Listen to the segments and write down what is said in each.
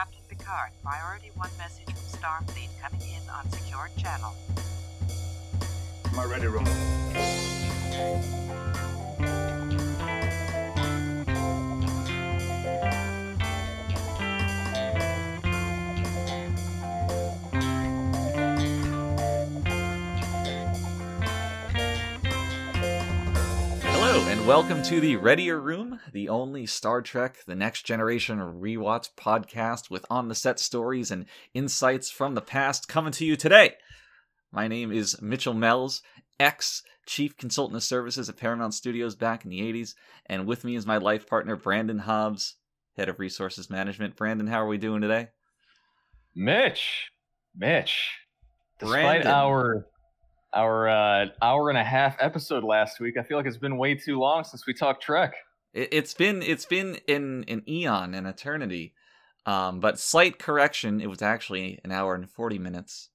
Captain Picard. Priority 1 message from Starfleet coming in on secured channel. My ready room. And welcome to the Readier Room, the only Star Trek The Next Generation rewatch podcast with on the set stories and insights from the past coming to you today. My name is Mitchell Mells, ex Chief Consultant of Services at Paramount Studios back in the 80s, and with me is my life partner, Brandon Hobbs, Head of Resources Management. Brandon, how are we doing today? Mitch, Mitch. Despite Brandon. our our uh, hour and a half episode last week, I feel like it's been way too long since we talked Trek. It, it's been it's been in an eon, an eternity. Um, but slight correction, it was actually an hour and forty minutes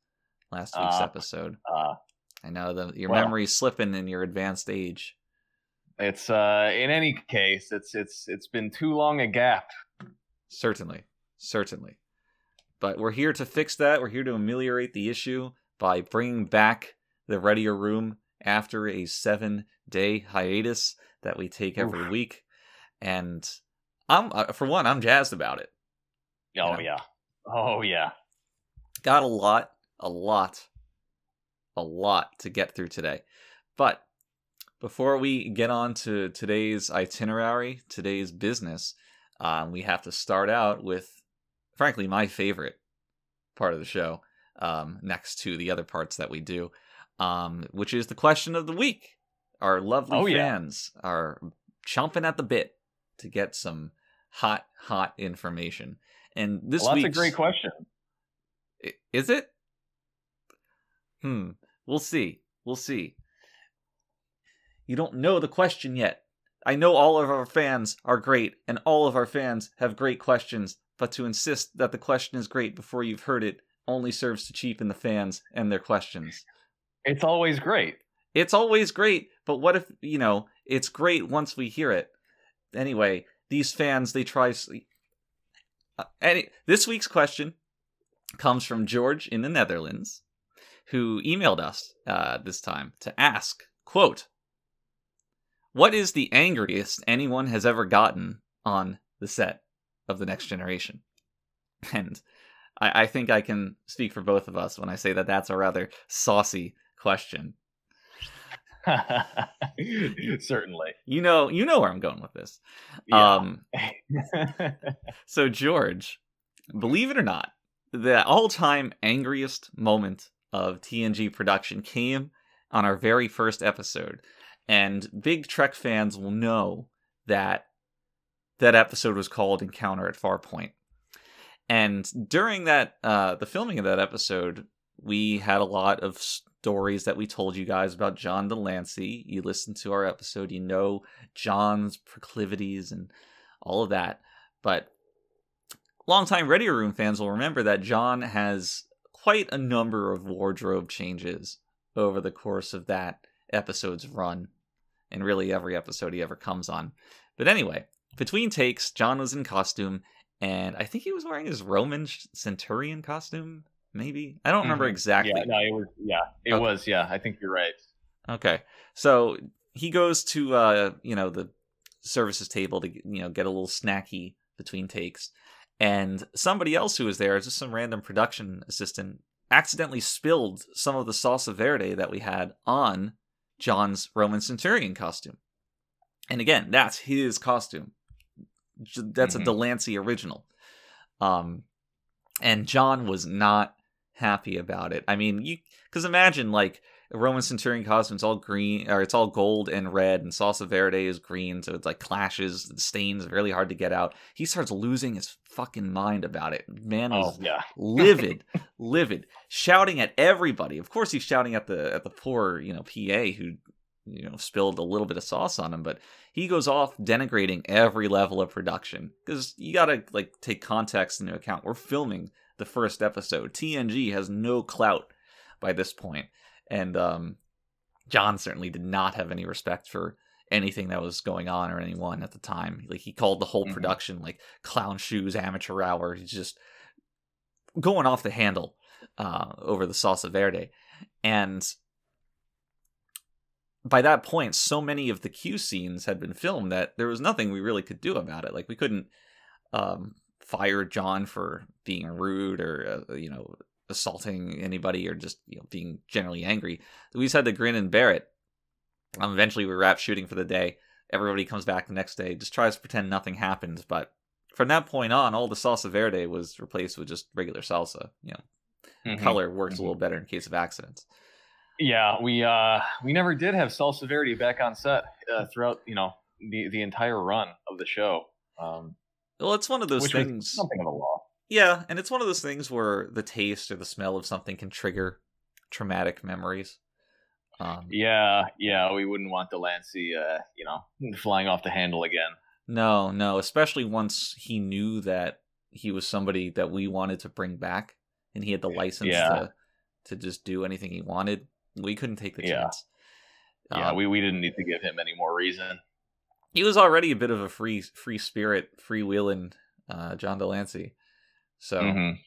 last week's Ah. episode. Uh, I know that your Well. memory's slipping in your advanced age. it's uh, in any case, it's it's it's been too long a gap. Certainly, certainly. But we're here to fix that. We're here to ameliorate the issue by bringing back the Readier Room after a seven-day hiatus that we take every Oof. week, and I'm uh, for one, I'm jazzed about it. Oh Yeah. yeah, oh yeah. got a lot, a lot, a lot to get through today. But before we get on to today's itinerary, today's business, um, we have to start out with, frankly, my favorite part of the show, um, next to the other parts that we do, um, which is the question of the week. Our lovely Oh, yeah. fans are chomping at the bit to get some hot, hot information. And this well, that's a great question. Is it? Hmm. We'll see. We'll see. You don't know the question yet. I know all of our fans are great, and all of our fans have great questions, but to insist that the question is great before you've heard it only serves to cheapen the fans and their questions. It's always great. It's always great, but what if, you know, it's great once we hear it? Anyway, these fans, they try. Uh, any, this week's question comes from George in the Netherlands, who emailed us uh, this time to ask, quote, What is the angriest anyone has ever gotten on the set of The Next Generation? And I, I think I can speak for both of us when I say that that's a rather saucy question. Certainly. You know, you know where I'm going with this. Yeah. Um, so George, believe it or not, the all-time angriest moment of TNG production came on our very first episode, and big Trek fans will know that that episode was called Encounter at Farpoint. And during that, uh, the filming of that episode, we had a lot of stories that we told you guys about John de Lancie. You listened to our episode, you know John's proclivities and all of that. But longtime Ready Room fans will remember that John has quite a number of wardrobe changes over the course of that episode's run, and really every episode he ever comes on. But anyway, between takes, John was in costume, and I think he was wearing his Roman Centurion costume. Maybe I don't remember Mhm. exactly. Yeah, no, it was. Yeah, it Okay. was. Yeah, I think you're right. Okay. So he goes to uh, you know, the services table to you know, get a little snacky between takes. And somebody else who was there, just some random production assistant, accidentally spilled some of the salsa verde that we had on John's Roman Centurion costume. And again, that's his costume. That's Mhm. a de Lancie original. Um and John was not happy about it. I mean, you cuz imagine like Roman Centurion costume, it's all green or it's all gold and red, and Salsa Verde is green, so it's like clashes, the stains really hard to get out. He starts losing his fucking mind about it. Man Oh yeah. livid, livid, shouting at everybody. Of course, he's shouting at the at the poor you know PA who you know spilled a little bit of sauce on him, but he goes off denigrating every level of production because you gotta like take context into account. We're filming the first episode. TNG has no clout by this point, and um, John certainly did not have any respect for anything that was going on or anyone at the time. Like he called the whole Mhm. production like clown shoes amateur hour. He's just going off the handle uh, over the salsa verde, and by that point, so many of the Q scenes had been filmed that there was nothing we really could do about it. Like we couldn't um, fire John for being rude or uh, you know assaulting anybody or just you know being generally angry. We just had to grin and bear it. Um, eventually, we wrap shooting for the day. Everybody comes back the next day, just tries to pretend nothing happened. But from that point on, all the salsa verde was replaced with just regular salsa. You know, Mhm. color works Mhm. a little better in case of accidents. Yeah, we uh we never did have Salsa Verde back on set uh, throughout you know the the entire run of the show, um, Well, it's one of those which things. something of a law. Yeah, and it's one of those things where the taste or the smell of something can trigger traumatic memories. Um, Yeah, yeah, we wouldn't want de Lancie, uh, you know, flying off the handle again. No, no, especially once he knew that he was somebody that we wanted to bring back, and he had the license Yeah. to to just do anything he wanted. We couldn't take the Yeah. chance. Yeah, Um, we, we didn't need to give him any more reason. He was already a bit of a free free spirit, freewheeling uh, John de Lancie. So Mhm.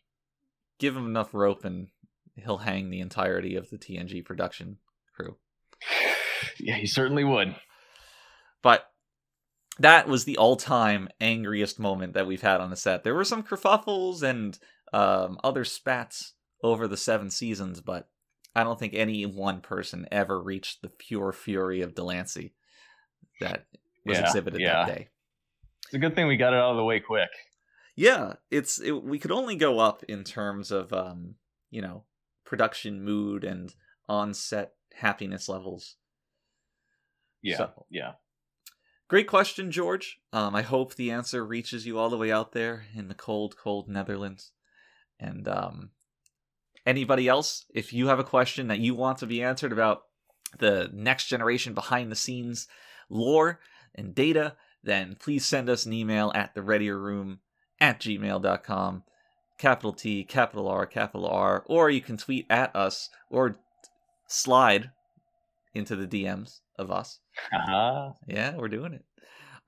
give him enough rope, and he'll hang the entirety of the TNG production crew. Yeah, he certainly would. But that was the all-time angriest moment that we've had on the set. There were some kerfuffles and um, other spats over the seven seasons, but I don't think any one person ever reached the pure fury of de Lancie that was Yeah, exhibited yeah. that day. It's a good thing we got it out of the way quick. Yeah, it's it, we could only go up in terms of um, you know, production mood and on-set happiness levels. Yeah, So- yeah. Great question, George. Um, I hope the answer reaches you all the way out there in the cold, cold Netherlands. And um, anybody else, if you have a question that you want to be answered about the next generation behind the scenes lore and data, then please send us an email at the readier room at gmail.com. Capital T, capital R, capital R, or you can tweet at us or slide into the DMs of us. Uh-huh. Yeah, we're doing it.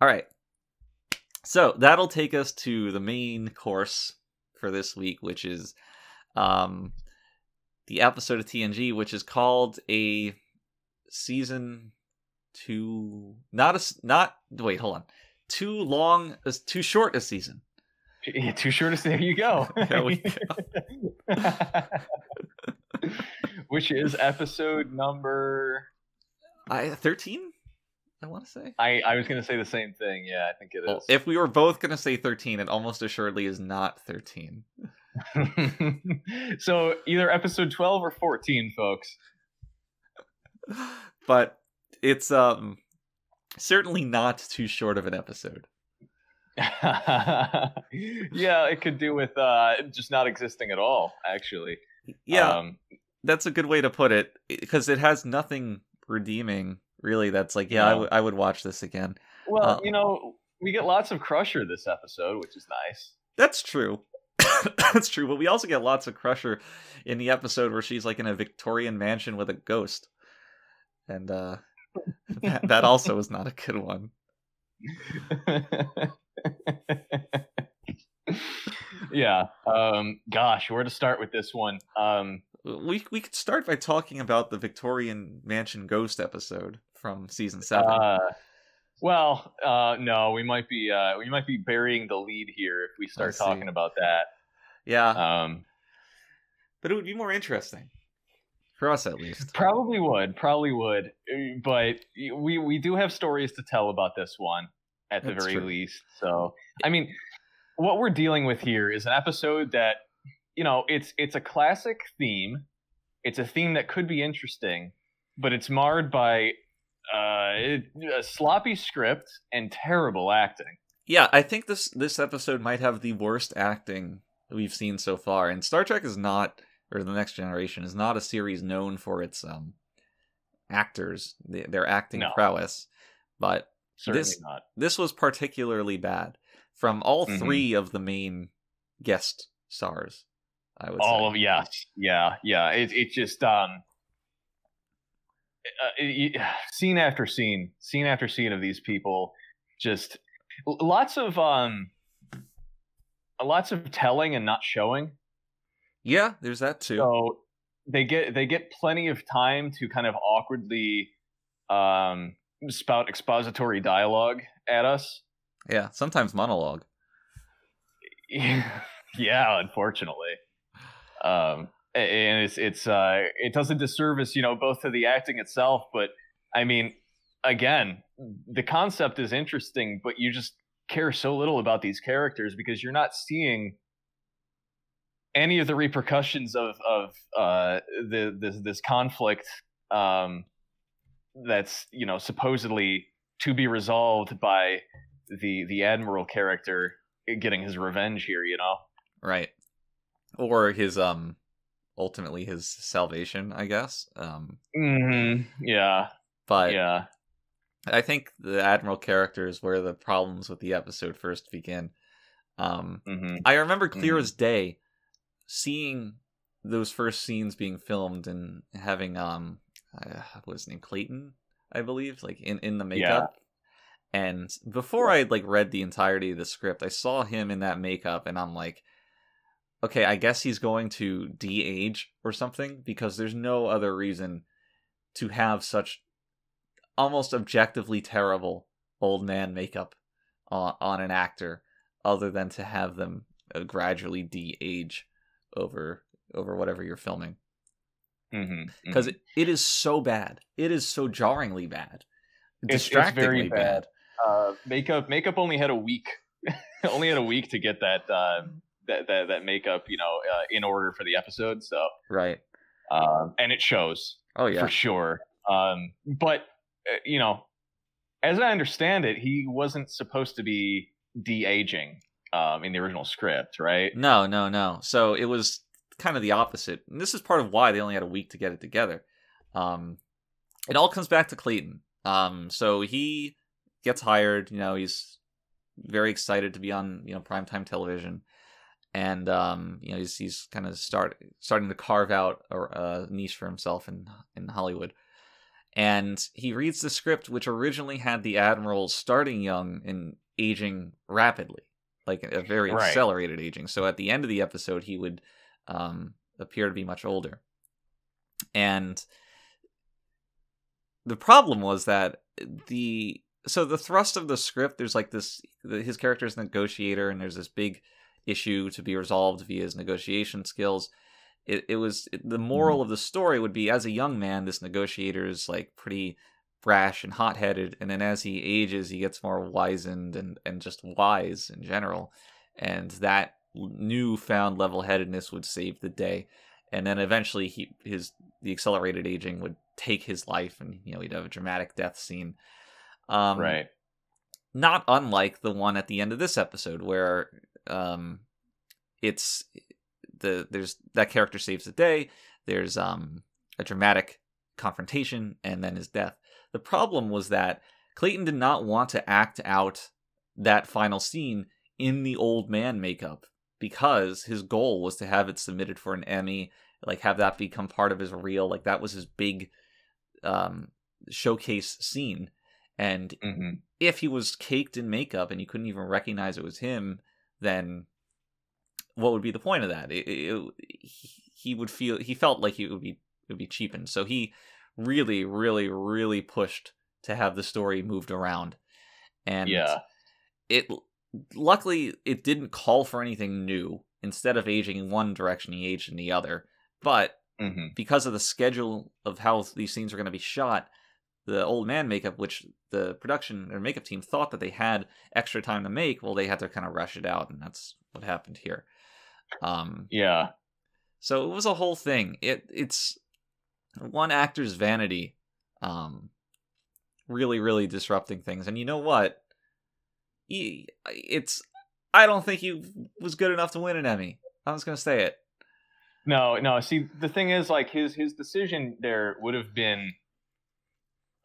All right. So that'll take us to the main course for this week, which is um the episode of TNG, which is called a season two. Not a not wait, hold on. Too long, as too short a season. Yeah, too short a season. There you go. There we Which is episode number. I thirteen. I want to say. I, I was going to say the same thing. Yeah, I think it Well, is. if we were both gonna say thirteen, it almost assuredly is not thirteen. so either episode 12 or 14, folks. but it's um certainly not too short of an episode. yeah, it could do with uh, just not existing at all, actually. Yeah, Um, that's a good way to put it because it has nothing redeeming really. That's like, yeah, I No. w- I would watch this again. well, Uh, you know, we get lots of Crusher this episode, which is nice. That's true. that's true, but we also get lots of Crusher in the episode where she's like in a Victorian mansion with a ghost, and uh, that, that also is not a good one. yeah. Um, gosh, where to start with this one? Um, We we could start by talking about the Victorian mansion ghost episode from season seven. uh, well, uh, no, we might be uh, we might be burying the lead here if we start talking about that. yeah, Um, but it would be more interesting for us at least. Probably would, probably would, Uh, but we we do have stories to tell about this one at the That's very true. least. So, I mean, what we're dealing with here is an episode that you know it's it's a classic theme. It's a theme that could be interesting, but it's marred by uh, it- a sloppy script and terrible acting. Yeah, I think this this episode might have the worst acting we've seen so far. And Star Trek is not, or the Next Generation is not a series known for its um actors, th- their acting No. prowess. But Certainly This- not. this was particularly bad from all Mhm. three of the main guest stars. I would all say. of yeah yeah yeah it, it just um uh, it- it- scene after scene scene after scene of these people just lots of um lots of telling and not showing Yeah, there's that too. So they get they get plenty of time to kind of awkwardly um, spout expository dialogue at us. Yeah, sometimes monologue. yeah, unfortunately. Um, and it's it's uh, it does a disservice, you know, both to the acting itself, but I mean, again, the concept is interesting, but you just care so little about these characters because you're not seeing any of the repercussions of of uh, the this this conflict um, that's you know supposedly to be resolved by the the admiral character getting his revenge here. You know, right? Or his um ultimately his salvation, I guess. Um, mm-hmm. Yeah, but yeah, I think the admiral character is where the problems with the episode first begin. Um, mm-hmm. I remember clear Mhm. as day seeing those first scenes being filmed and having um, uh, what was his name? Clayton, I believe, like in in the makeup. And before I had like read the entirety of the script, I saw him in that makeup, and I'm like, okay, I guess he's going to de-age or something because there's no other reason to have such almost objectively terrible old man makeup on, on an actor other than to have them uh, gradually de-age over over whatever you're filming. Mm-hmm. because it, it is so bad. It is so jarringly bad. It's- distractingly very bad. uh, makeup makeup only had a week only had a week to get that uh, that, that that makeup you know uh, in order for the episode so. Right. Um, and it shows. Oh yeah. For sure. Um, but uh, you know as i understand it he wasn't supposed to be de-aging um, in the original script right? No no no. So it was kind of the opposite. And this is part of why they only had a week to get it together. Um it all comes back to clayton. Um so he gets hired you know he's very excited to be on you know primetime television. And um you know he's he's kind of start starting to carve out a, a niche for himself in in Hollywood. And he reads the script which originally had the admiral starting young and aging rapidly like a very Right. accelerated aging. So at the end of the episode he would um appear to be much older. And the problem was that the so the thrust of the script there's like this the, his character is a negotiator and there's this big issue to be resolved via his negotiation skills. It, it was it, the moral of the story would be as a young man this negotiator is like pretty brash and hot-headed and then as he ages he gets more wizened and and just wise in general and that newfound level-headedness would save the day. And then eventually he his the accelerated aging would take his life and you know he'd have a dramatic death scene. Um right. not unlike the one at the end of this episode where um it's the there's that character saves the day there's um a dramatic confrontation and then his death the problem was that clayton did not want to act out that final scene in the old man makeup because his goal was to have it submitted for an emmy like have that become part of his reel like that was his big um showcase scene and hmm if he was caked in makeup and you couldn't even recognize it was him, then what would be the point of that? It, it, he- he would feel he felt like he would be it would be cheapened. So he really, really, really pushed to have the story moved around, and yeah it luckily it didn't call for anything new. Instead of aging in one direction, he aged in the other. But hmm because of the schedule of how these scenes are going to be shot, the old man makeup, which the production or makeup team thought that they had extra time to make, well, they had to kind of rush it out, and that's what happened here. Um, yeah so it was a whole thing. It it's one actor's vanity, um, really, really disrupting things. And you know what? He, it's I don't think he was good enough to win an Emmy. I'm just gonna say it. No, no. See, the thing is, like his his decision there would have been.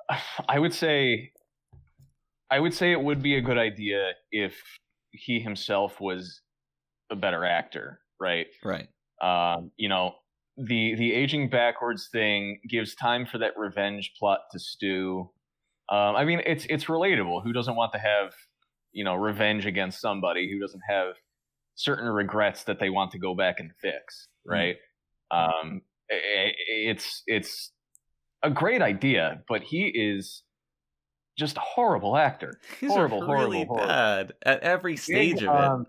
I would say. I would say it would be a good idea if he himself was a better actor, right? Right. Um, you know, the the aging backwards thing gives time for that revenge plot to stew. Um, I mean, it's it's relatable. Who doesn't want to have, you know, revenge against somebody? Who doesn't have certain regrets that they want to go back and fix, Mm-hmm. right? Um, i- i- it's it's a great idea, but he is just a horrible actor. He's Horrible, really horrible, horrible. bad at every stage Big, of it. um,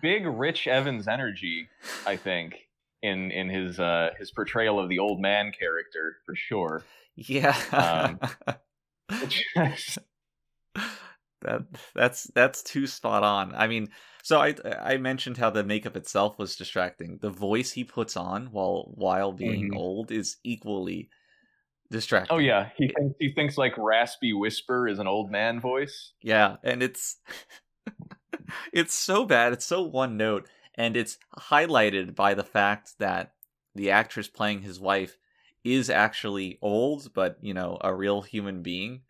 big Rich Evans energy, I think, in in his uh his portrayal of the old man character for sure. yeah. um, Which- that that's that's too spot on. I mean, so I I mentioned how the makeup itself was distracting. The voice he puts on while while being Mhm. old is equally distracting. oh yeah, he thinks, he thinks like raspy whisper is an old man voice. Yeah, and it's it's so bad. It's so one note, and it's highlighted by the fact that the actress playing his wife is actually old, but you know, a real human being.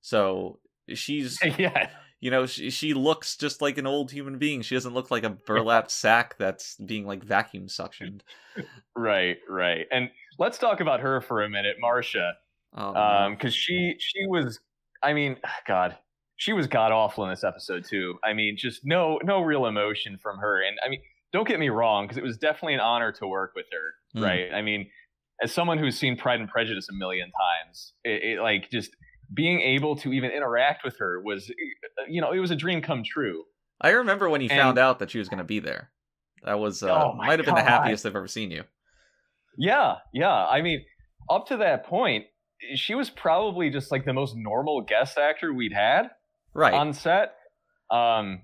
So she's yeah, you know she, she looks just like an old human being she doesn't look like a burlap sack that's being like vacuum suctioned right, right. And let's talk about her for a minute, Marsha, oh, um, because she she was, I mean, God, she was god awful in this episode too. I mean, just no no real emotion from her. And I mean, don't get me wrong, because it was definitely an honor to work with her. Hmm. right? I mean, as someone who's seen Pride and Prejudice a million times, it, it like just being able to even interact with her was, you know, it was a dream come true. i remember when he and- found out that she was going to be there that was uh, Oh might have been the happiest i've ever seen you Yeah, yeah. I mean, up to that point, she was probably just like the most normal guest actor we'd had right on set. Um,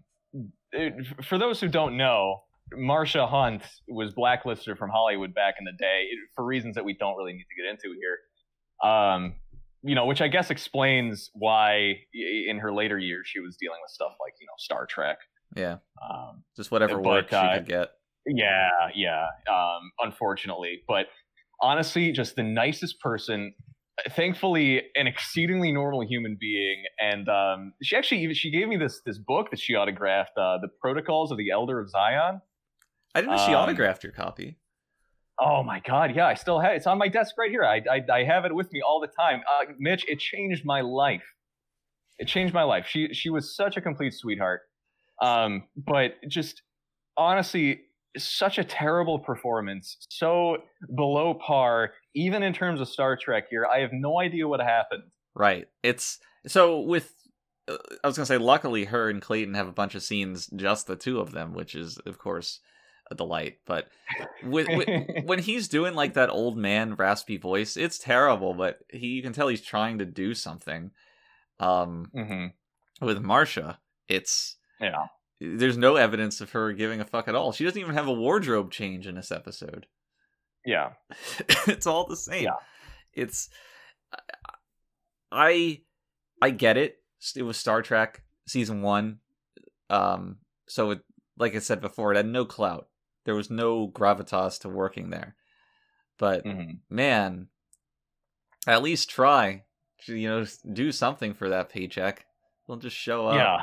it- for those who don't know, Marsha Hunt was blacklisted from Hollywood back in the day for reasons that we don't really need to get into here. Um, you know, which I guess explains why in her later years she was dealing with stuff like you know Star Trek. yeah Um, just whatever But, work uh, she could get yeah, yeah. Um, unfortunately, but honestly, just the nicest person. Thankfully, an exceedingly normal human being, and um, she actually even she gave me this this book that she autographed, uh, "The Protocols of the Elder of Zion." I didn't know she um, autographed your copy Oh my God, yeah, I still have it's on my desk right here. I I, I have it with me all the time. Uh, Mitch, it changed my life. It changed my life. She she was such a complete sweetheart. Um, but just honestly, such a terrible performance, so below par, even in terms of Star Trek. Here, I have no idea what happened. right it's so with uh, i was going to say luckily her and clayton have a bunch of scenes just the two of them which is of course a delight but with, with when he's doing like that old man raspy voice, it's terrible, but he you can tell he's trying to do something. Um hmm with Marsha, it's Yeah. there's no evidence of her giving a fuck at all. She doesn't even have a wardrobe change in this episode. Yeah. it's all the same. Yeah. It's I I get it. It was Star Trek season 1. Um so it like I said before, it had no clout. There was no gravitas to working there. But hmm man, at least try. You know, do something for that paycheck. Don't just show up. Yeah,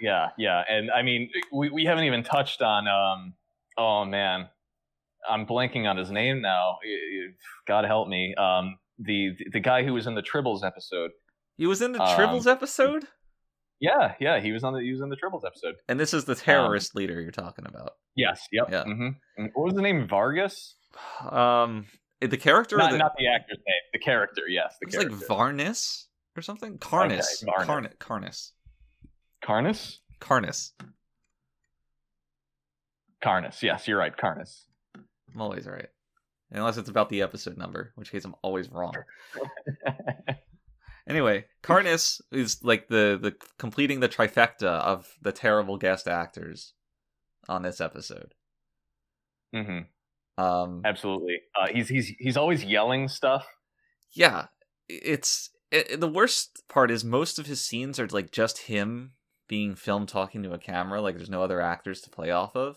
yeah, yeah. And I mean, we, we haven't even touched on. Um, oh man, I'm blanking on his name now. God help me. Um, the the guy who was in the Tribbles episode. He was in the Um, Tribbles episode, Yeah, yeah, he was on the he was in the Tribbles episode. and this is the terrorist leader you're talking about. Yes. Yep. Yeah. hmm What was the name? Vargas. Um, the character, Not the, not the actor's name. The character. Yes, the it's like character. Varnis or something. Karnas. Varnis. Carn- Karnas. Karnas. Karnas. Karnas. Yes, you're right. Karnas. I'm always right, unless it's about the episode number, which case I'm always wrong. Anyway, Karnas is like the the completing the trifecta of the terrible guest actors on this episode. hmm Um, Absolutely. Uh, he's he's he's always yelling stuff. yeah, it's it, the worst part is most of his scenes are like just him being filmed talking to a camera. Like there's no other actors to play off of.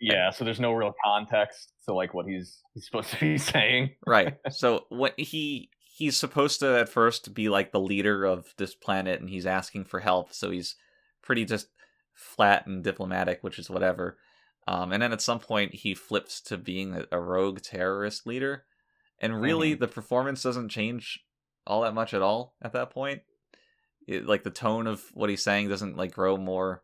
Yeah, so there's no real context to like what he's he's supposed to be saying. Right. so what he he's supposed to at first be like the leader of this planet, and he's asking for help. So he's pretty just flat and diplomatic, which is whatever. Um, and then at some point he flips to being a, rogue terrorist leader, and really the performance doesn't change all that much at all at that point. It, like the tone of what he's saying doesn't like grow more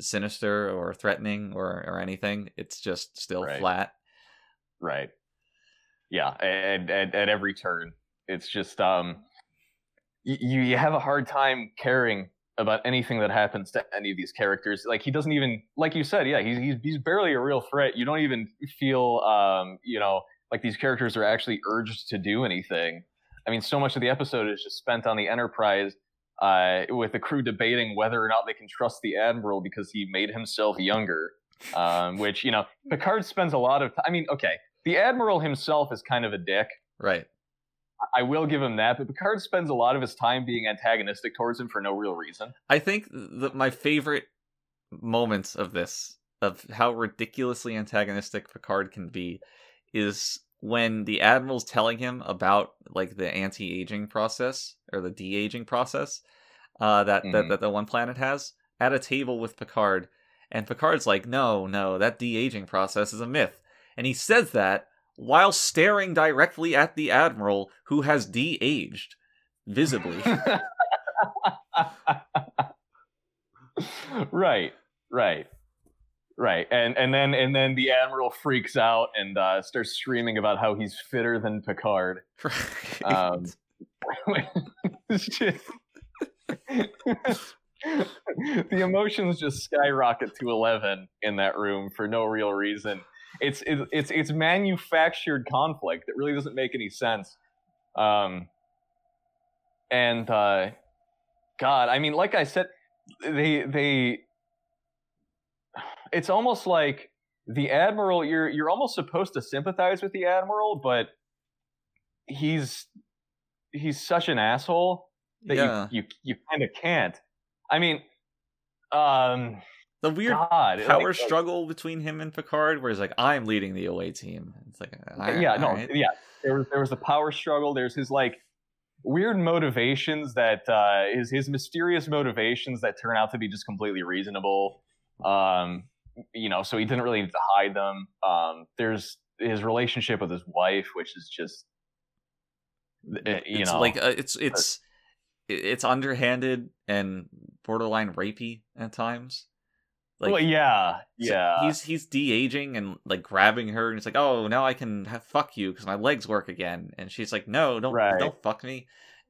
sinister or threatening or or anything. It's just still Right. flat. Right. Yeah, and at, at every turn, it's just um, you you have a hard time caring about anything that happens to any of these characters. Like he doesn't even, like you said, yeah, he's he's, he's barely a real threat. You don't even feel um, you know, like these characters are actually urged to do anything. I mean, so much of the episode is just spent on the Enterprise. Uh, with the crew debating whether or not they can trust the admiral because he made himself younger, um, which you know Picard spends a lot of. time. I mean, okay, the admiral himself is kind of a dick. Right. I will give him that, but Picard spends a lot of his time being antagonistic towards him for no real reason. I think that my favorite moments of this, of how ridiculously antagonistic Picard can be, is when the admiral's telling him about like the anti-aging process or the de-aging process uh, that, that Mhm. that the one planet has at a table with Picard, and Picard's like, "No, no, that de-aging process is a myth," and he says that while staring directly at the admiral who has de-aged visibly. right, right, right, and and then and then the admiral freaks out and uh, starts screaming about how he's fitter than Picard. Um, It's just- the emotions just skyrocket to eleven in that room for no real reason. It's it, it's it's manufactured conflict that really doesn't make any sense. Um, and uh, God, I mean, like I said, they they. It's almost like the admiral. You're you're almost supposed to sympathize with the admiral, but he's he's such an asshole that yeah. you you you kind of can't. I mean, um, the weird God, power like- struggle between him and Picard, where he's like, "I'm leading the away team." It's like, yeah, no, right. yeah. There was there was a power struggle. There's his like weird motivations that uh, his his mysterious motivations that turn out to be just completely reasonable. Um, you know, so he didn't really need to hide them. Um, there's his relationship with his wife, which is just uh, you it's know like uh, it's it's it's underhanded and borderline rapey at times. Like, well, yeah, so yeah. he's he's de aging and like grabbing her, and he's like, "Oh, now I can have, fuck you because my legs work again." And she's like, "No, don't Right. don't fuck me."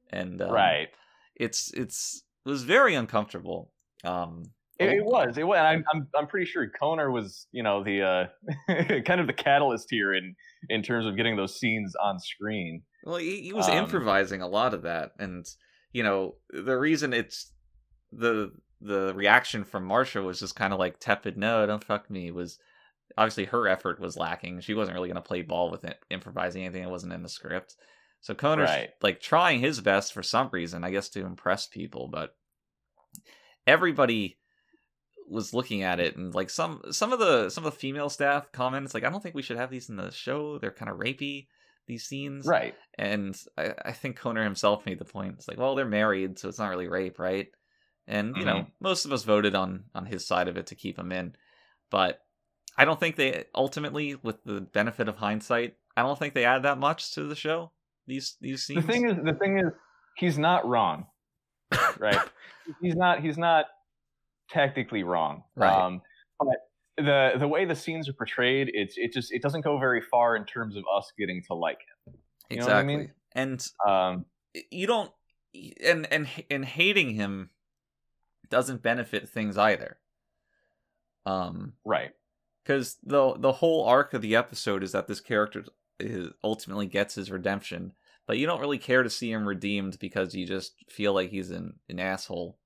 And um, right. it's it's it was very uncomfortable. Um, It, it was. It was. I'm, I'm. I'm pretty sure Koner was, you know, the uh, kind of the catalyst here in in terms of getting those scenes on screen. Well, he, he was Um, improvising a lot of that, and you know the reason it's the the reaction from Marsha was just kind of like tepid. No, don't fuck me. Was obviously her effort was lacking. She wasn't really going to play ball with it, improvising anything that wasn't in the script. So Connor's Right. like trying his best for some reason, I guess, to impress people, but everybody was looking at it and like some some of the some of the female staff comments like I don't think we should have these in the show. They're kind of rapey these scenes Right. and I, I think Koner himself made the point. It's like, well, they're married, so it's not really rape, right? And you know, most of us voted on on his side of it to keep him in, but I don't think they ultimately, with the benefit of hindsight, I don't think they add that much to the show. These these scenes. The thing is, the thing is, he's not wrong. Right. he's not. He's not technically wrong. Right. Um, but the the way the scenes are portrayed, it's it just it doesn't go very far in terms of us getting to like you know what I exactly, mean? and. Um, you don't, and and and hating him doesn't benefit things either. Um, right. because the the whole arc of the episode is that this character is, ultimately gets his redemption, but you don't really care to see him redeemed because you just feel like he's an, an asshole.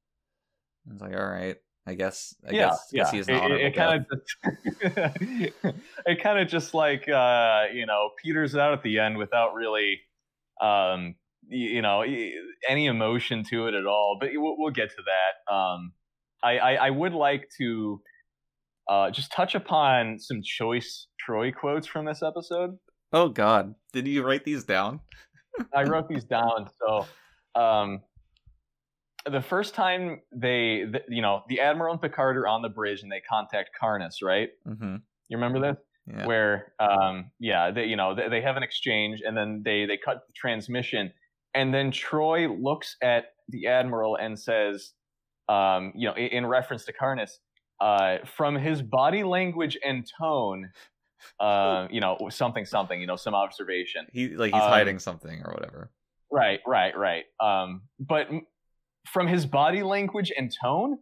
It's like, all right, I guess, I yeah, guess, yeah. guess he has it, it kind of just, it kind of just like uh, you know peters out at the end without really, um, you know, any emotion to it at all. But we'll, we'll get to that. Um, I, I I would like to uh, just touch upon some choice Troi quotes from this episode. Oh God, did you write these down? I wrote these down. So, um, the first time they, th you know, the Admiral and Picard are on the bridge and they contact Karnas, right? Mm-hmm. You remember this? Yeah. Where, um, yeah, they, you know, they, they have an exchange and then they they cut the transmission, and then Troi looks at the Admiral and says, um, you know, in, in reference to Karnas, uh, from his body language and tone, uh, you know, something, something, you know, some observation. He like he's Um, hiding something or whatever. Right, right, right. Um, but m- from his body language and tone,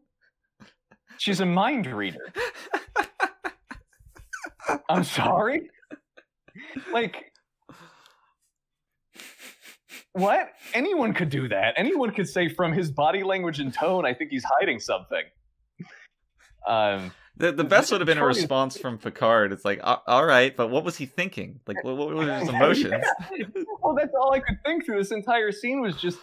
she's a mind reader. I'm sorry. Like, what? Anyone could do that. Anyone could say from his body language and tone, I think he's hiding something. Um, The the best would have been a response from Picard. It's like, all right, but what was he thinking? Like, what, what were his emotions? well, that's all I could think through this entire scene was just,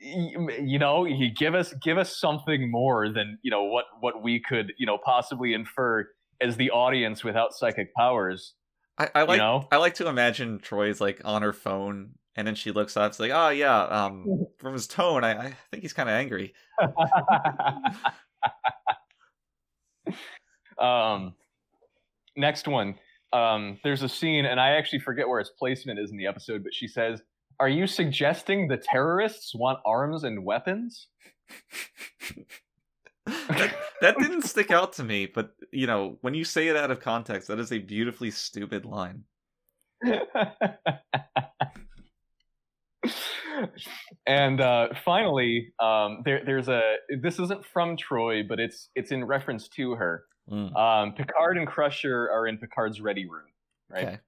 you know, he give us give us something more than you know what what we could you know possibly infer as the audience without psychic powers. I, I like you know, I like to imagine Troi's like on her phone, and then she looks up. It's like, oh yeah, um, from his tone, I, I think he's kind of angry. um, next one. Um, there's a scene, and I actually forget where its placement is in the episode, but she says, "Are you suggesting the terrorists want arms and weapons?" that, that didn't stick out to me, but you know, when you say it out of context, that is a beautifully stupid line. And uh, finally, um, there, there's a. This isn't from Troi, but it's it's in reference to her. Mm, Um, Picard and Crusher are in Picard's ready room, right? Okay.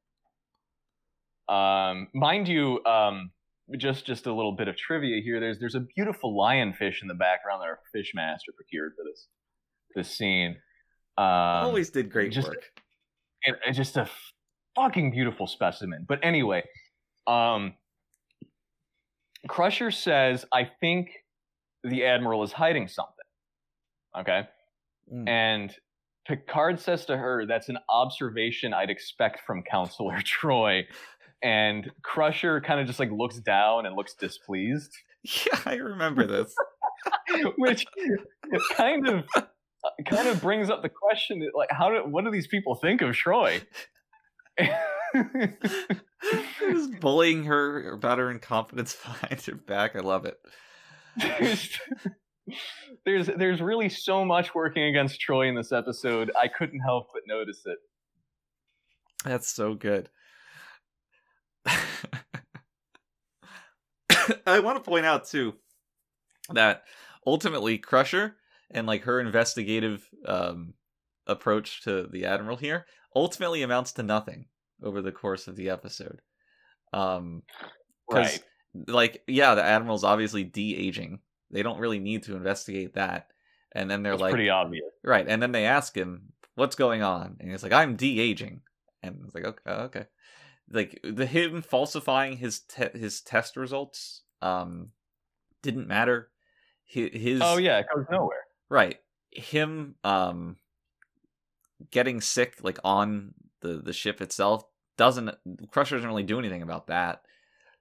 Um, mind you, um, just just a little bit of trivia here. There's there's a beautiful lionfish in the background that our fish master procured for this this scene. Um, Always did great just- work. it, it's just a fucking beautiful specimen. But anyway, um, Crusher says, "I think the admiral is hiding something." Okay, Mm. and Picard says to her, "That's an observation I'd expect from Counselor Troi." And Crusher kind of just like looks down and looks displeased, Yeah, I remember this. which kind of kind of brings up the question like how do what do these people think of Troi? Just bullying her about her incompetence behind her back. I love it. there's, there's there's really so much working against Troi in this episode. I couldn't help but notice it. That's so good. I want to point out too that ultimately Crusher and like her investigative um approach to the admiral here ultimately amounts to nothing over the course of the episode. Um Right. like yeah, the admiral's obviously de-aging. They don't really need to investigate that. And then they're It's like pretty obvious. Right, and then they ask him, "What's going on?" And he's like, "I'm de-aging," and it's like, "Okay, okay." Like the him falsifying his te- his test results um didn't matter. His, his Oh yeah, it goes nowhere. right him um getting sick like on the the ship itself doesn't Crusher doesn't really do anything about that.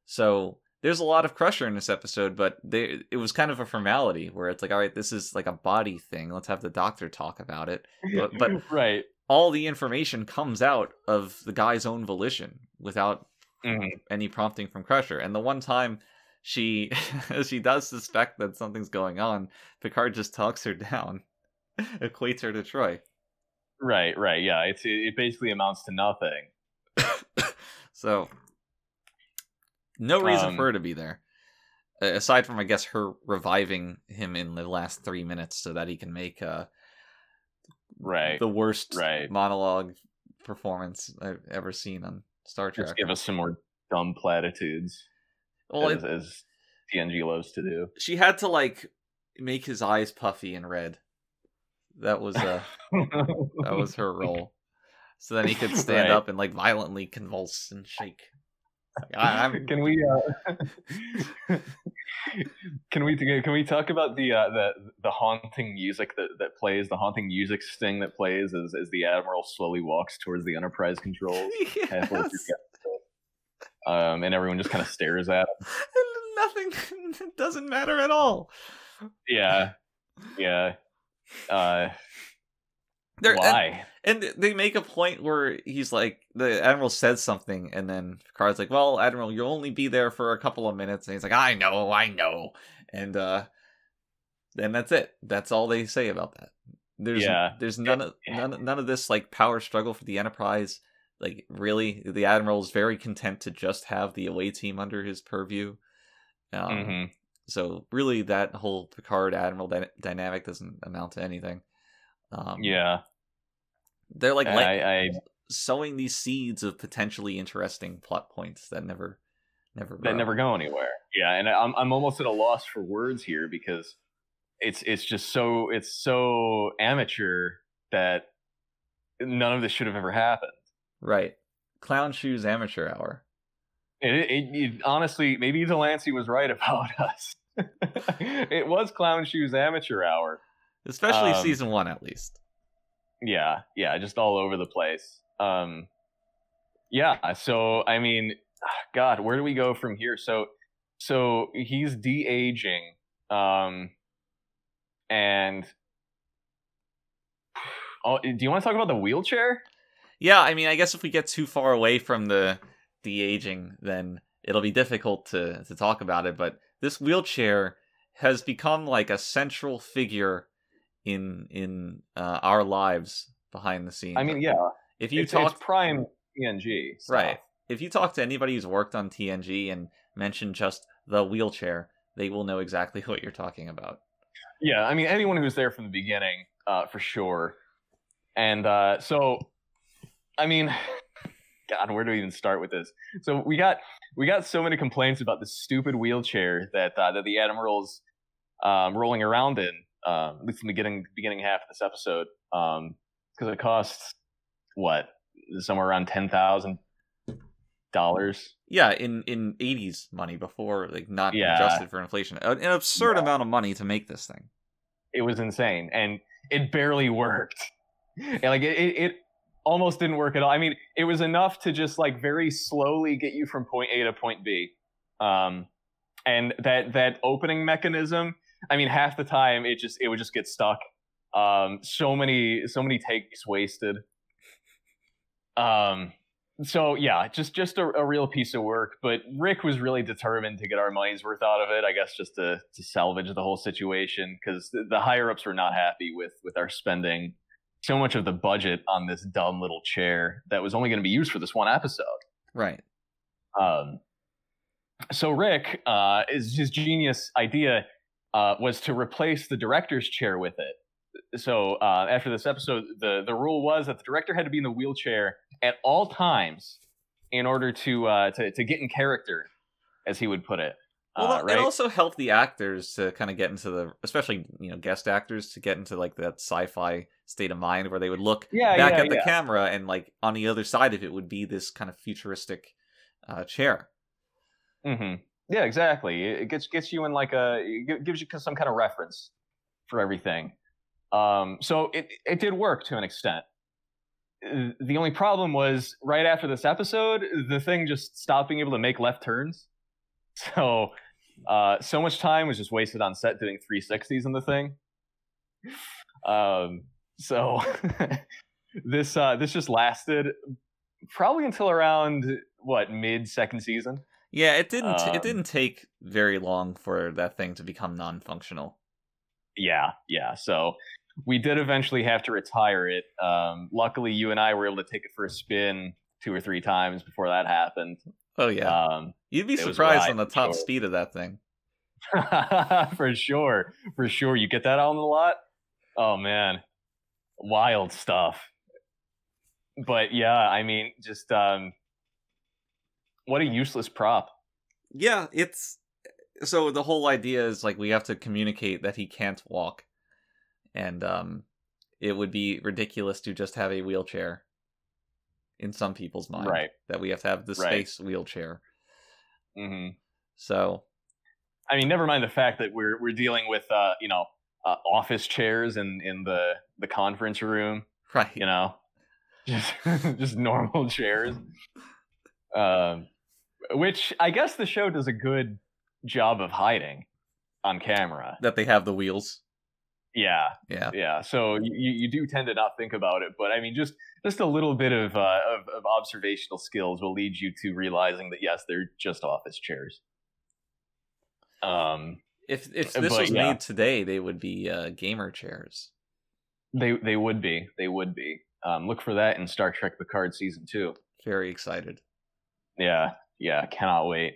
So there's a lot of Crusher in this episode, but they it was kind of a formality where it's like, all right, this is like a body thing. Let's have the doctor talk about it. But- but- right. All the information comes out of the guy's own volition without Mhm. any prompting from Crusher. And the one time she she does suspect that something's going on, Picard just talks her down, equates her to Troi. Right, right. Yeah, it's it, it basically amounts to nothing. So no reason Um, for her to be there. Aside from I guess her reviving him in the last 3 minutes so that he can make uh Right. the worst right. monologue performance I've ever seen on Star Trek. Just give us some more dumb platitudes well, as, it- as TNG loves to do. she had to like make his eyes puffy and red. That was uh that was her role. So then he could stand Right. up and like violently convulse and shake. Like, Can we uh, can we can we talk about the uh, the the haunting music that, that plays the haunting music sting that plays as, as the admiral slowly walks towards the Enterprise controls Yes. um, and everyone just kind of stares at him. Nothing doesn't matter at all. Yeah, yeah. Uh, And- why? And they make a point where he's like, the admiral says something, and then Picard's like, "Well, admiral, you'll only be there for a couple of minutes." And he's like, "I know, I know," and uh, then that's it. That's all they say about that. There's Yeah. there's none of none, none of this like power struggle for the Enterprise. Like really, the Admiral is very content to just have the away team under his purview. Um, Mhm. So really, that whole Picard Admiral dy- dynamic doesn't amount to anything. Um, Yeah, they're like I, I sowing these seeds of potentially interesting plot points that never, never, that grow. never go anywhere. Yeah, and I'm I'm almost at a loss for words here because it's it's just so it's so amateur that none of this should have ever happened. Right. Clown shoes amateur hour. It, it, it honestly maybe de Lancie was right about us. it was Clown Shoes Amateur Hour. Especially Um, season one, at least. Yeah, yeah, just all over the place. Um, yeah, so I mean, God, where do we go from here? So, so he's de aging, um, and oh, do you want to talk about the wheelchair? Yeah, I mean, I guess if we get too far away from the de-aging then it'll be difficult to to talk about it. But this wheelchair has become like a central figure in in uh, our lives behind the scenes. I mean, yeah, if you it's, talk it's prime stuff. right, if you talk to anybody who's worked on TNG and mention just the wheelchair, they will know exactly what you're talking about. Yeah, I mean anyone who's there from the beginning, uh, for sure. And uh, so, I mean, God, where do we even start with this? So we got we got so many complaints about the stupid wheelchair that uh, that the admiral's um, rolling around in, um, at least in the beginning beginning half of this episode, because it costs what somewhere around ten thousand dollars. Yeah, in in 80s money before like not Yeah. adjusted for inflation. An an absurd Yeah. amount of money to make this thing. it was insane and it barely worked And, like it, it, it almost didn't work at all i mean it was enough to just like very slowly get you from point a to point b um and that that opening mechanism i mean half the time it just it would just get stuck. Um so many so many takes wasted. Um so yeah just just a, a real piece of work. But rick was really determined to get our money's worth out of it i guess just to to salvage the whole situation because the, the higher ups were not happy with with our spending so much of the budget on this dumb little chair that was only going to be used for this one episode. Right. um, so Rick, uh, is his genius idea uh, was to replace the director's chair with it. So uh, after this episode, the the rule was that the director had to be in the wheelchair at all times in order to uh, to to get in character, as he would put it. Well, uh, that- right? it also helped the actors to kind of get into the, especially you know guest actors to get into like that sci-fi state of mind where they would look yeah, back yeah, at the yeah. camera and like on the other side of it would be this kind of futuristic uh, chair. hmm Yeah, exactly. It gets gets you in like a it gives you some kind of reference for everything. Um, so it it did work to an extent. The only problem was right after this episode, the thing just stopped being able to make left turns. So uh, so much time was just wasted on set doing 360s in the thing. Um, so this uh, this just lasted probably until around what mid second season. Yeah, it didn't. Um, it didn't take very long for that thing to become non-functional. Yeah, yeah. So we did eventually have to retire it. Um, luckily, you and I were able to take it for a spin two or three times before that happened. Oh yeah, Um, you'd be it was a surprised on the top sure. speed of that thing. for sure, for sure. You get that on the lot? Oh man, wild stuff. But yeah, I mean, just um, what a useless prop. Yeah, it's so the whole idea is like we have to communicate that he can't walk, and um, it would be ridiculous to just have a wheelchair. In some people's mind, Right. That we have to have the Right. space wheelchair. hmm So I mean, never mind the fact that we're we're dealing with uh, you know uh, office chairs in in the the conference room. right, you know, just just normal chairs. Um, which I guess the show does a good job of hiding on camera. that they have the wheels. Yeah, Yeah, yeah. So you, you do tend to not think about it, but I mean, just just a little bit of, uh, of of observational skills will lead you to realizing that yes, they're just office chairs. Um, if if Uh, this but was yeah. made today, they would be uh, gamer chairs. They they would be. They would be. Um, look for that in Star Trek Picard season two. Very excited. Yeah, yeah, I cannot wait.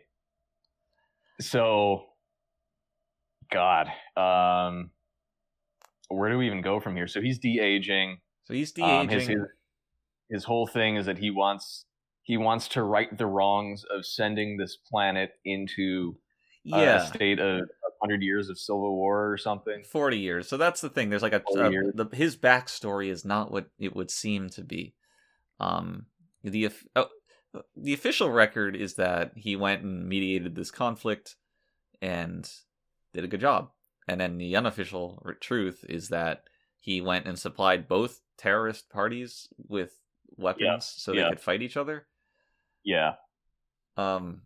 So, God, um, where do we even go from here? So he's de aging. So he's de Um, aging. his, his his whole thing is that he wants he wants to right the wrongs of sending this planet into yeah. a state of hundred years of civil war or something. 40 years. So that's the thing. There's like a, 40 uh, the his backstory is not what it would seem to be. Um, the oh, the official record is that he went and mediated this conflict and did a good job. And then the unofficial truth is that he went and supplied both terrorist parties with weapons so they yeah. could fight each other. Yeah, Um,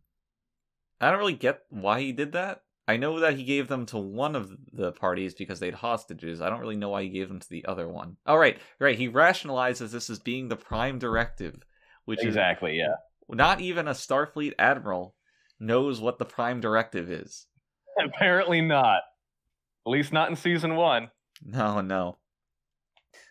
I don't really get why he did that. I know that he gave them to one of the parties because they had hostages. I don't really know why he gave them to the other one. Oh, right, right. He rationalizes this as being the prime directive, which exactly. Yeah, not even a Starfleet admiral knows what the prime directive is. apparently not. At least not in season one. No, no.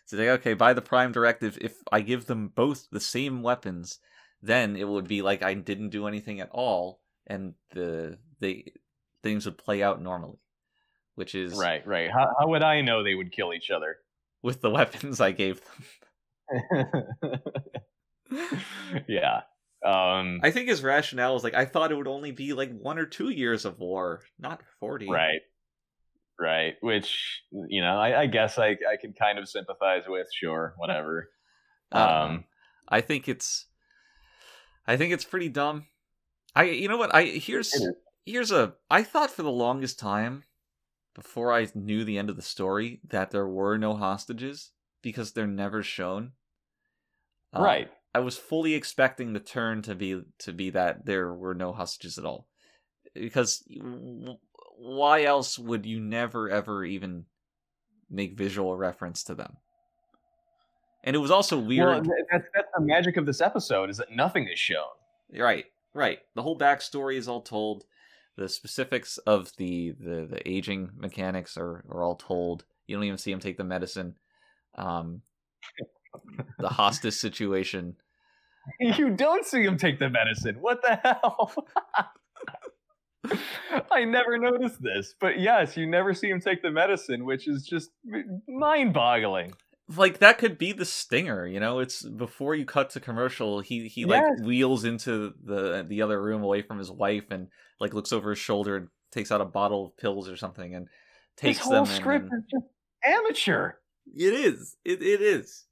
So they okay by the prime directive. If I give them both the same weapons, then it would be like I didn't do anything at all, and the the things would play out normally, which is Right, right. How, how would I know they would kill each other? with the weapons I gave them. yeah. Um, I think his rationale is like I thought it would only be like one or two years of war, not forty. right. Right. Which, you know, I, I guess I, I can kind of sympathize with. Sure. Whatever. Um, Um, I think it's, I think it's pretty dumb. I you know what I here's here's a I thought for the longest time before I knew the end of the story that there were no hostages because they're never shown. Um, right. I was fully expecting the turn to be to be that there were no hostages at all, because why else would you never ever even make visual reference to them? And it was also weird, th- that's, that's the magic of this episode is that nothing is shown. right? Right. The whole backstory is all told. The specifics of the the, the aging mechanics are, are all told. You don't even see him take the medicine. Um, the hostage situation. You don't see him take the medicine. What the hell? I never noticed this, but yes, you never see him take the medicine, which is just mind-boggling. like that could be the stinger you know it's before you cut to commercial he he like wheels into the the other room away from his wife and like looks over his shoulder and takes out a bottle of pills or something and takes This whole them script and, is just amateur. it is it, it is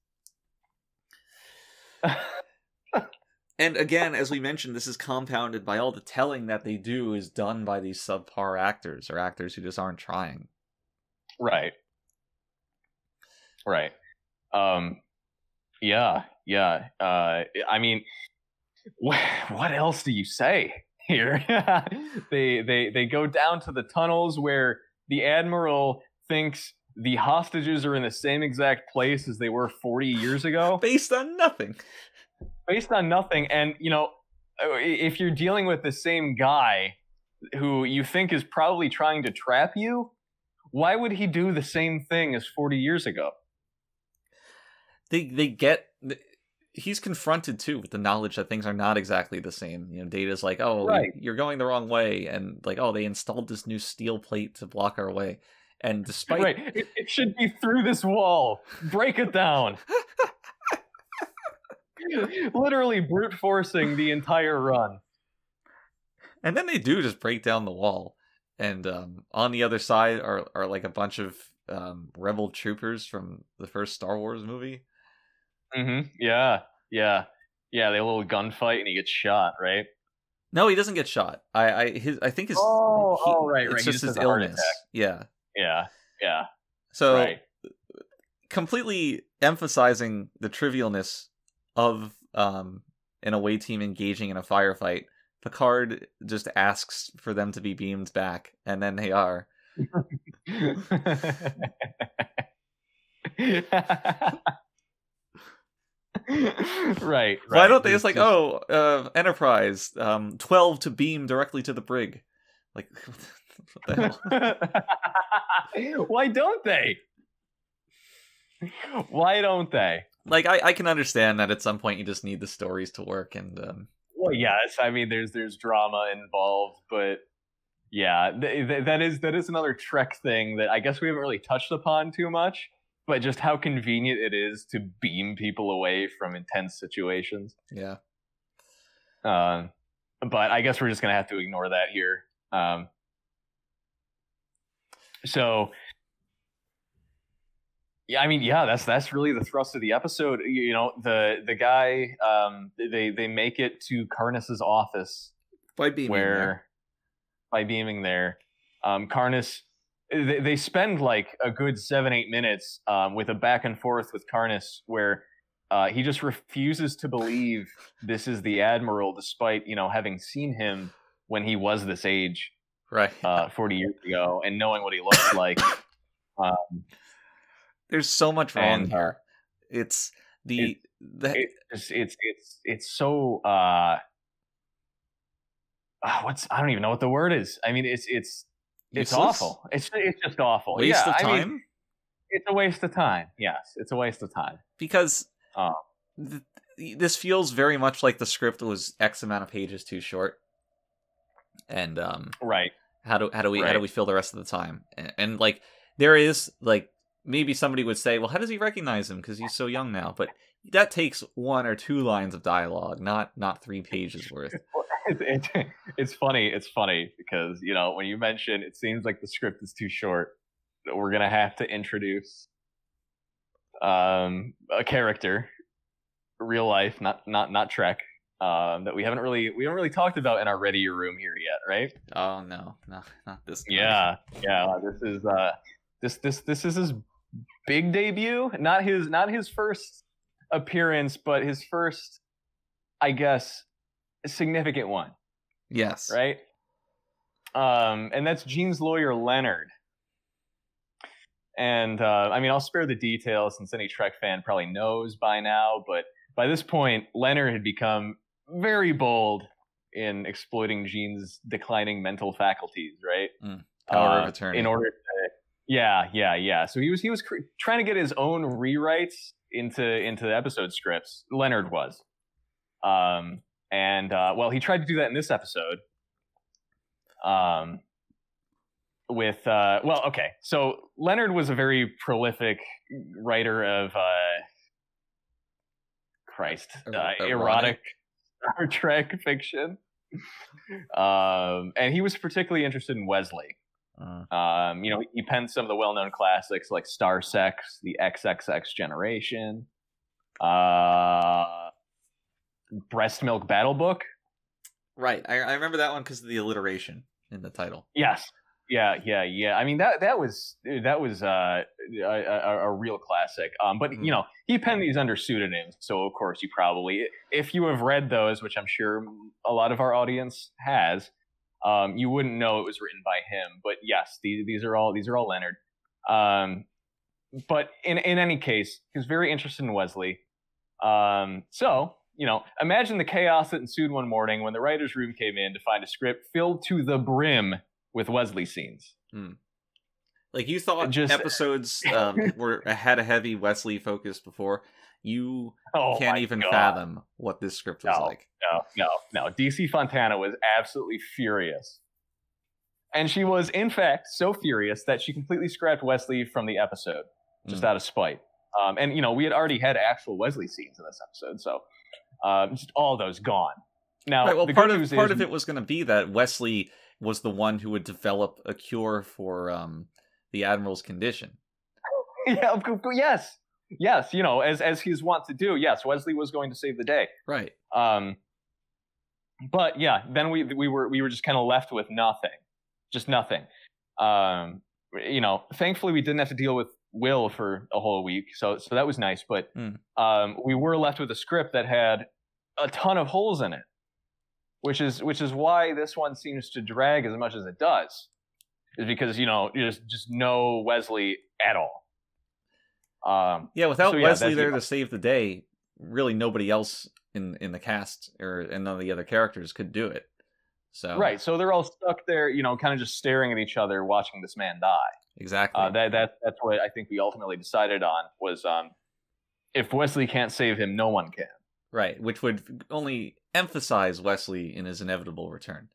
and again as we mentioned this is compounded by all the telling that they do is done by these subpar actors or actors who just aren't trying right. Right. Um yeah, yeah. Uh I mean what what else do you say here? they they they go down to the tunnels where the admiral thinks the hostages are in the same exact place as they were 40 years ago. based on nothing based on nothing and you know uh, if you're dealing with the same guy who you think is probably trying to trap you why would he do the same thing as 40 years ago they they get he's confronted too with the knowledge that things are not exactly the same you know data's like oh Right. you're going the wrong way and like oh they installed this new steel plate to block our way and despite right. It, it should be through this wall. Break it down. Literally brute forcing the entire run. And then they do just break down the wall. And um on the other side are are like a bunch of um rebel troopers from the first star wars movie. Mm-hmm. yeah. Yeah. Yeah they have a little gunfight and he gets shot right? No he doesn't get shot. I i his i think his Oh, he- oh, right, right. it's He just just his has a heart illness. Yeah yeah yeah so right completely emphasizing the trivialness of um an away team engaging in a firefight. Picard just asks for them to be beamed back, and then they are. right, right. Why don't they It's like, oh, uh, Enterprise, um, twelve to beam directly to the brig? Like, what the hell? Why don't they? Why don't they? Like I, I can understand that at some point you just need the stories to work and um Well, yes. I mean, there's there's drama involved, but yeah, th- th- that is that is another Trek thing that I guess we haven't really touched upon too much. But just how convenient it is to beam people away from intense situations. yeah. Uh, but I guess we're just gonna have to ignore that here. Um, so, yeah, I mean, yeah, that's that's really the thrust of the episode. You, you know, the the guy, um, they they make it to Karnas's office By being where by beaming there, um, Karnas. They, they spend like a good seven eight minutes um, with a back and forth with Karnas where uh, he just refuses to believe this is the admiral, despite you know having seen him when he was this age right. uh, 40 years ago and knowing what he looks like. Um, There's so much wrong and- here. It's the the it's it's it's it's so uh, ah, what's I don't even know what the word is. I mean, it's it's it's useless? awful. It's it's just awful. waste yeah, of I mean, time it's a waste of time. Yes, it's a waste of time. because Oh. th- this feels very much like the script was X amount of pages too short. And um Right. How do how do we how do we fill the rest of the time and, and like there is like maybe somebody would say well how does he recognize him because he's so young now but that takes one or two lines of dialogue not not three pages worth It's it, it's funny. It's funny because you know when you mention it seems like the script is too short. We're gonna have to introduce um, a character, real life, not not not Trek, um, that we haven't really we haven't really talked about in our ready room here yet, right? oh no no not this guy. Yeah, yeah. This is uh, this this this is his big debut. Not his not his first appearance, but his first, I guess, significant one, yes right? Um, and that's Gene's lawyer Leonard. And uh, I mean, I'll spare the details since any Trek fan probably knows by now. But by this point, Leonard had become very bold in exploiting Gene's declining mental faculties, right? power uh, of attorney. in order to yeah yeah yeah. So he was he was cr- trying to get his own rewrites into into the episode scripts. Leonard was. Um and uh well he tried to do that in this episode um with uh well okay. So leonard was a very prolific writer of uh christ Er- uh, erotic? erotic star trek fiction. Um and he was particularly interested in wesley. Uh, um, you know, he penned some of the well-known classics like Star Sex, The XXX Generation, uh, Breast Milk Battle Book. right. I, I remember that one because of the alliteration in the title. Yes, yeah, yeah, yeah. I mean that that was that was uh, a, a, a real classic. Um, but you know, he penned these under pseudonyms, so of course you probably, if you have read those, which I'm sure a lot of our audience has, um, you wouldn't know it was written by him. But yes, these these are all these are all Leonard. Um, but in in any case, he was very interested in Wesley. Um, so you know, imagine the chaos that ensued one morning when the writers' room came in to find a script filled to the brim with Wesley scenes. like you thought Just- episodes um, were had a heavy wesley focus before you Oh, can't even God. fathom what this script was No. like No, no, no. DC Fontana was absolutely furious. And she was, in fact, so furious that she completely scrapped Wesley from the episode, just Mm. out of spite. Um, and, you know, we had already had actual Wesley scenes in this episode, so um, just all those gone. Now, right well part of part is, of it was going to be that wesley was the one who would develop a cure for um the admiral's condition yeah, of course, yes, yes, you know, as as he's wont to do. Yes, Wesley was going to save the day. right Um, but yeah, then we we were we were just kind of left with nothing, just nothing. Um, you know, thankfully we didn't have to deal with Will for a whole week, so so that was nice. But Hmm. um, we were left with a script that had a ton of holes in it, which is which is why this one seems to drag as much as it does, is because you know you just just no Wesley at all. Um, yeah without So, yeah, wesley there to save the day really nobody else in in the cast or and none of the other characters could do it so Right. So they're all stuck there, you know, kind of just staring at each other, watching this man die. exactly. Uh, that that that's what I think we ultimately decided on was um, if Wesley can't save him, no one can. Right, which would only emphasize Wesley in his inevitable return.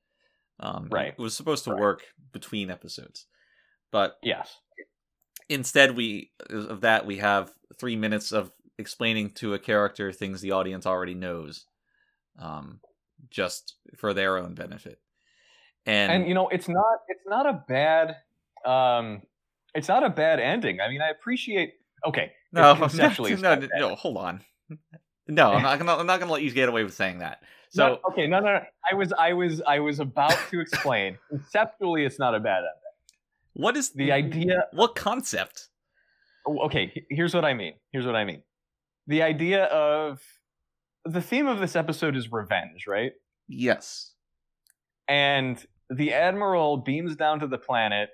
Um, Right. It was supposed to Right. work between episodes, but Yes. instead we of that we have three minutes of explaining to a character things the audience already knows, um, just for their own benefit. And, and you know it's not it's not a bad um it's not a bad ending i mean i appreciate okay no, conceptually no, no, no, hold on. No, I'm not gonna. I'm not gonna let you get away with saying that. So No, okay no, no no i was i was i was about to explain conceptually it's not a bad ending what is the idea What concept? oh, okay here's what i mean here's what i mean the idea of the theme of this episode is revenge right Yes. and the admiral beams down to the planet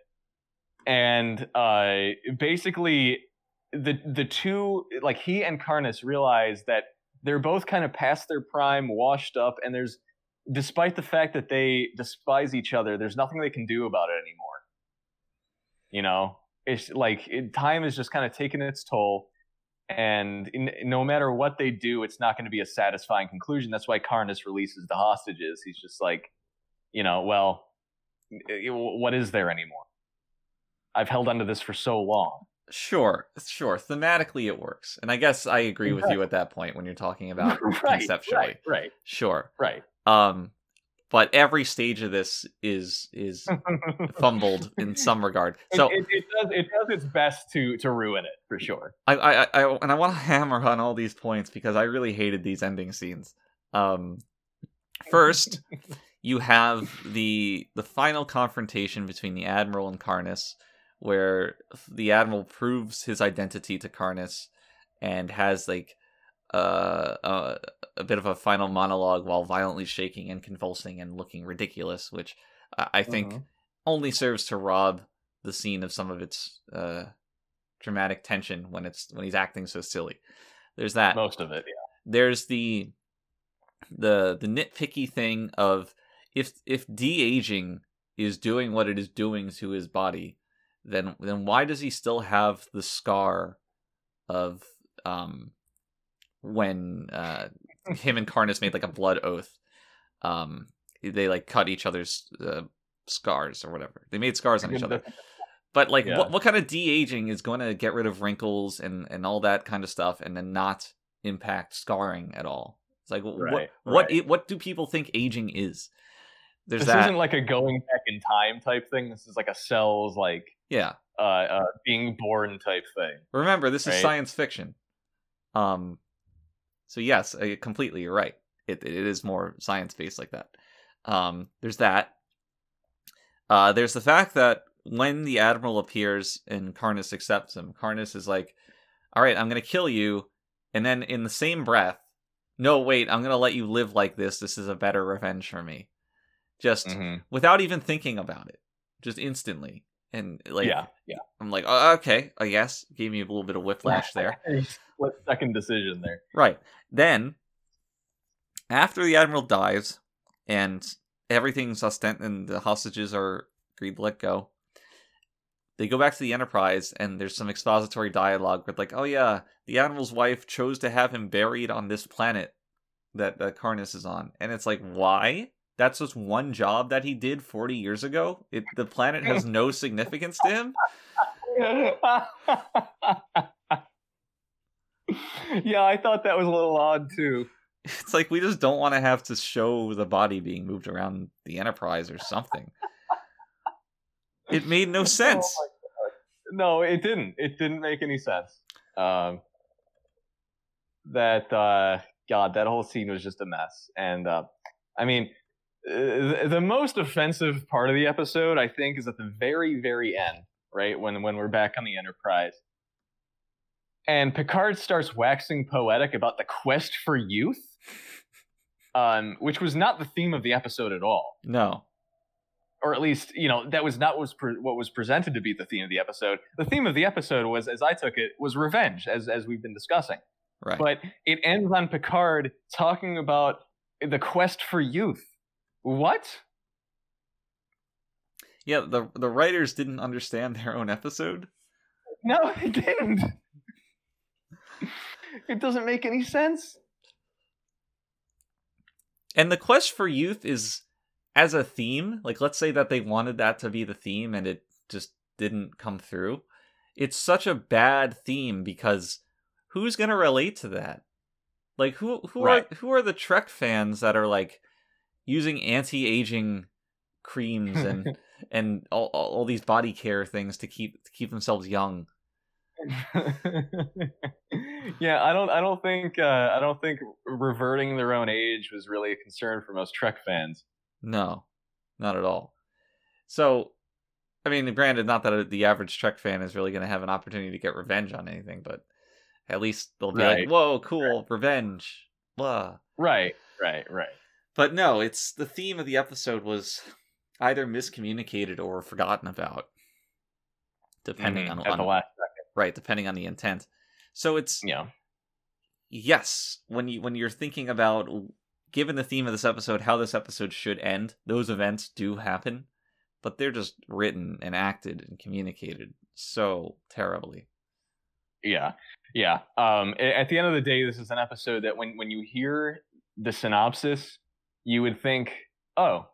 and uh basically the the two like he and Karnas realize that they're both kind of past their prime washed up and there's despite the fact that they despise each other there's nothing they can do about it anymore. You know? It's like it, time is just kind of taking its toll and in, no matter what they do it's not going to be a satisfying conclusion. That's why Karnas releases the hostages. He's just like you know well i- what is there anymore? I've held onto this for so long Sure, sure. Thematically, it works, and I guess I agree with you at that point when you're talking about right, conceptually. right right Sure. right Um, but every stage of this is is fumbled in some regard. So it, it, it does it does its best to to ruin it for sure I, I, I, and I want to hammer on all these points because I really hated these ending scenes. Um, first, you have the the final confrontation between the admiral and Karnas, where the admiral proves his identity to Karnas and has like uh, uh, a bit of a final monologue while violently shaking and convulsing and looking ridiculous, which I, think Mhm. only serves to rob the scene of some of its uh, dramatic tension when it's when he's acting so silly. There's that. most of it yeah There's the the the nitpicky thing of if if de aging is doing what it is doing to his body, then then why does he still have the scar of um when uh him and Karnas made like a blood oath. Um they like cut each other's uh, scars or whatever. They made scars on each other. But like, Yeah. what what kind of de aging is going to get rid of wrinkles and and all that kind of stuff, and then not impact scarring at all? It's like, wh- what Right, what right. i- what do people think aging is? There's this that. isn't like a going back in time type thing this is like a cells like yeah. uh, uh being born type thing Remember, this is science fiction. Um. So yes, uh, completely. You're right. It it is more science based like that. Um. There's that. Uh. There's the fact that when the admiral appears and Karnas accepts him, Karnas is like, "All right, I'm gonna kill you," and then in the same breath, "No, wait, I'm gonna let you live like this. This is a better revenge for me." Just Mhm. without even thinking about it, just instantly. And like, yeah yeah I'm like, oh, okay, I guess. Gave me a little bit of whiplash there. split second decision there right. Then, after the Admiral dies and everything's ostent and the hostages are agreed to let go, they go back to the Enterprise and there's some expository dialogue with, like, oh, yeah, the Admiral's wife chose to have him buried on this planet that, that Karnas is on. And it's like, why? That's just one job that he did 40 years ago? It, the planet has no significance to him? yeah, I thought that was a little odd too. It's like we just don't want to have to show the body being moved around the Enterprise or something. it made no sense. Oh. No, it didn't. It didn't make any sense. Um, that uh, God, that whole scene was just a mess. And uh, I mean, uh, the most offensive part of the episode, I think, is at the very, very end, right when when we're back on the Enterprise, and Picard starts waxing poetic about the quest for youth, um, which was not the theme of the episode at all No. or at least you know that was not what was pre- what was presented to be the theme of the episode. The theme of the episode was, as I took it, was revenge, as as we've been discussing. Right. But it ends on Picard talking about the quest for youth. What? Yeah, the the writers didn't understand their own episode. No, they didn't. it doesn't make any sense. And the quest for youth is as a theme, like let's say that they wanted that to be the theme and it just didn't come through. It's such a bad theme because who's going to relate to that? Like who who Right. are who are the Trek fans that are like using anti-aging creams and and all, all, these body care things to keep to keep themselves young? yeah, I don't. I don't think. Uh, I don't think reverting their own age was really a concern for most Trek fans. No, not at all. So, I mean, granted, not that the average Trek fan is really going to have an opportunity to get revenge on anything, but at least they'll be Right. like, "Whoa, cool, revenge!" Blah. Right. Right. Right. But no, it's the theme of the episode was either miscommunicated or forgotten about, depending Mhm, on, the last second. right, depending on the intent. So it's Yeah. yes when you when you're thinking about given the theme of this episode how this episode should end those events do happen but they're just written and acted and communicated so terribly Yeah. Yeah. Um. At the end of the day, this is an episode that when when you hear the synopsis, you would think, "Oh,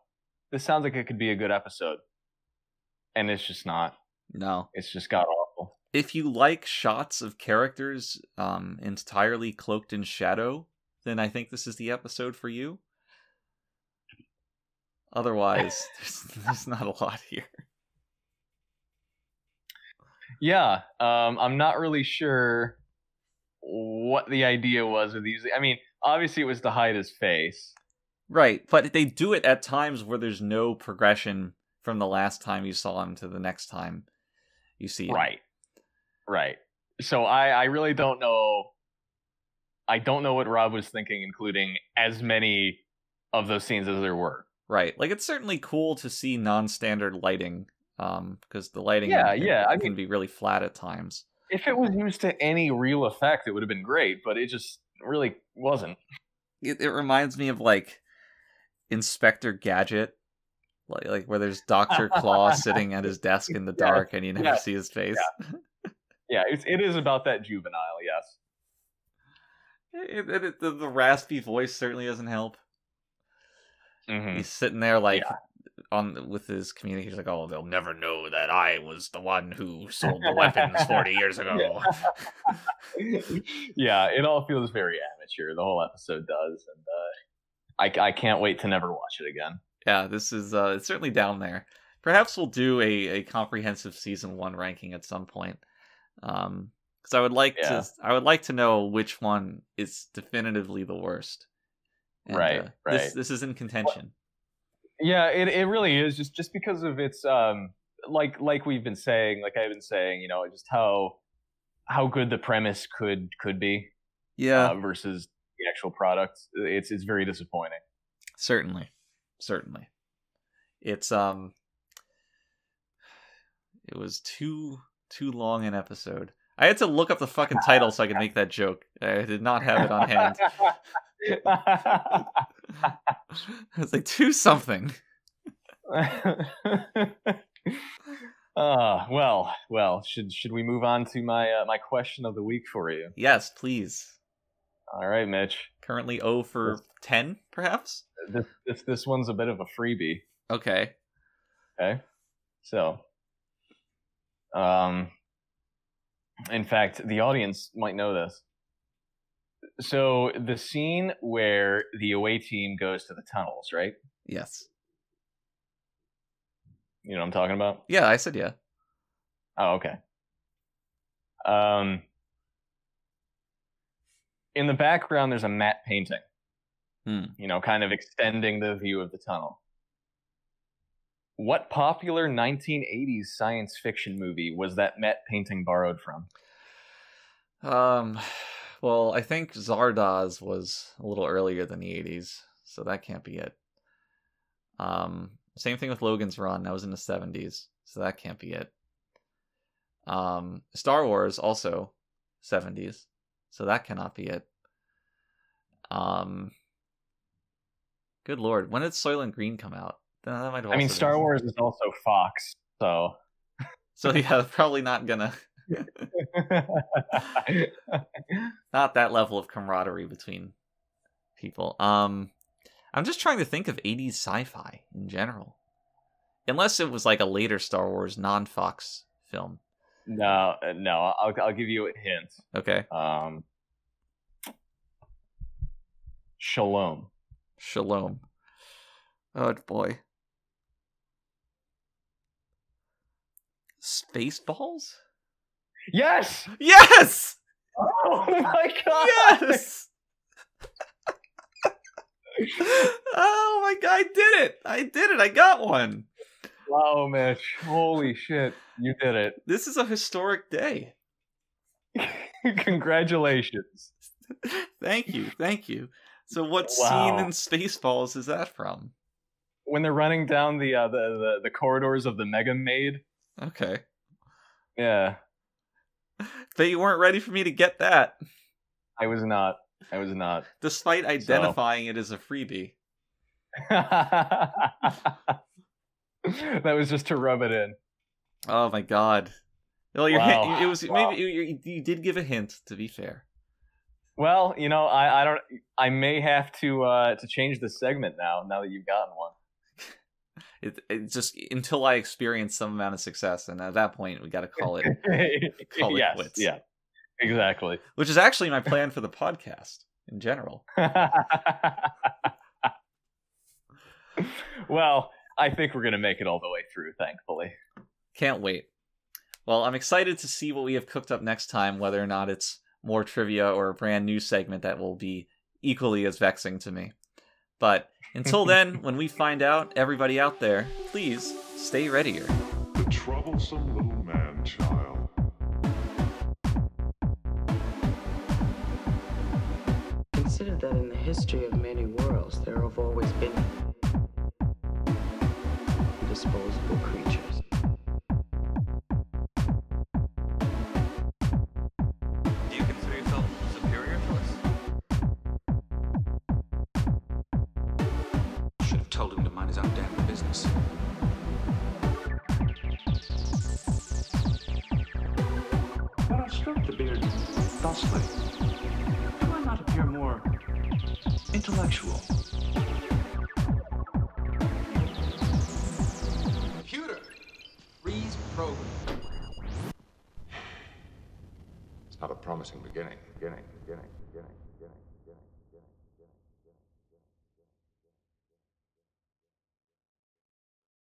this sounds like it could be a good episode," and it's just not. no It's just god awful. if you like shots of characters um entirely cloaked in shadow then i think this is the episode for you otherwise there's, there's not a lot here Yeah, um, I'm not really sure what the idea was with these. I mean, obviously it was to hide his face. Right, but they do it at times where there's no progression from the last time you saw him to the next time you see him. Right, right. So I, I really don't know. I don't know what Rob was thinking, including as many of those scenes as there were. Right. Like it's certainly cool to see non-standard lighting um because the lighting Yeah, can- yeah, I can be really flat at times. If it was used to any real effect, it would have been great, but it just really wasn't. It, it reminds me of like Inspector Gadget like like where there's Dr. Claw sitting at his desk in the Yes, dark and you never yes, see his face. Yeah, it's, it is about that juvenile, yes. It- it- it- the, the raspy voice certainly doesn't help. Mhm. He's sitting there like on with his communicator, he's like, "Oh, they'll never know that I was the one who sold the weapons forty years ago." yeah, it all feels very amateur. The whole episode does, and uh, I I can't wait to never watch it again. Yeah, this is uh, it's certainly down there. Perhaps we'll do a, a comprehensive season one ranking at some point. Um, because I would like Yeah. to I would like to know which one is definitively the worst. Right, This right. this is in contention. Yeah, it it really is just just because of its um like like we've been saying, like I've been saying, you know, just how how good the premise could could be Yeah, uh, versus the actual product. It's it's very disappointing. certainly, certainly. It's um, it was too too long an episode. I had to look up the fucking title so I could make that joke. I did not have it on hand. I was like, two something. uh, well, well, should should we move on to my uh, my question of the week for you? Yes, please. All right, Mitch. Currently 0 for 10, perhaps? This this this one's a bit of a freebie. Okay. Okay. So, um, in fact, the audience might know this. So, the scene where the away team goes to the tunnels, right? Yes. You know what I'm talking about? Yeah, I said yeah. Oh, okay. Um, in the background, there's a matte painting. Hmm. You know, kind of extending the view of the tunnel. What popular 1980s science fiction movie was that matte painting borrowed from? Um, well, I think Zardoz was a little earlier than the 80s, so that can't be it. Um, same thing with Logan's Run. That was in the 70s, so that can't be it. Um, Star Wars also 70s, so that cannot be it. Um, good lord, when did Soylent Green come out? That might I mean, Star been- Wars is also Fox, so. So yeah, probably not gonna not that level of camaraderie between people. Um, I'm just trying to think of 80s sci-fi in general, unless it was like a later Star Wars non-Fox film. No, uh, no. I'll I'll give you a hint. Okay, Um, Shalom. Shalom. Oh boy. Spaceballs? Yes. Yes! Oh my god. Yes! oh my god, I did it! I did it! I got one! Wow, Mitch. Holy shit. You did it. This is a historic day. Congratulations. thank you, thank you. So, what Wow. scene in Spaceballs is that from? When they're running down the uh, the, the the corridors of the Mega Maid. Okay. Yeah, But you weren't ready for me to get that, I was not. I was not. despite identifying it as a freebie. that was just to rub it in. Oh my god. Well, your Wow. hint, it was Wow. maybe you, you, did give a hint. To be fair, Well, you know, I, I don't. I may have to uh, to change the segment now. Now that you've gotten one. it, it just until I experience some amount of success, and at that point we got to call it, Call it yes. quits. Yeah. Exactly. which is actually my plan for the podcast in general. well, I think we're gonna make it all the way through. Thankfully. Can't wait. Well, I'm excited to see what we have cooked up next time, whether or not it's more trivia or a brand new segment that will be equally as vexing to me. But until then, when we find out, everybody out there, please stay readier. The troublesome little man child. Consider that in the history of many worlds, there have always been disposable It's not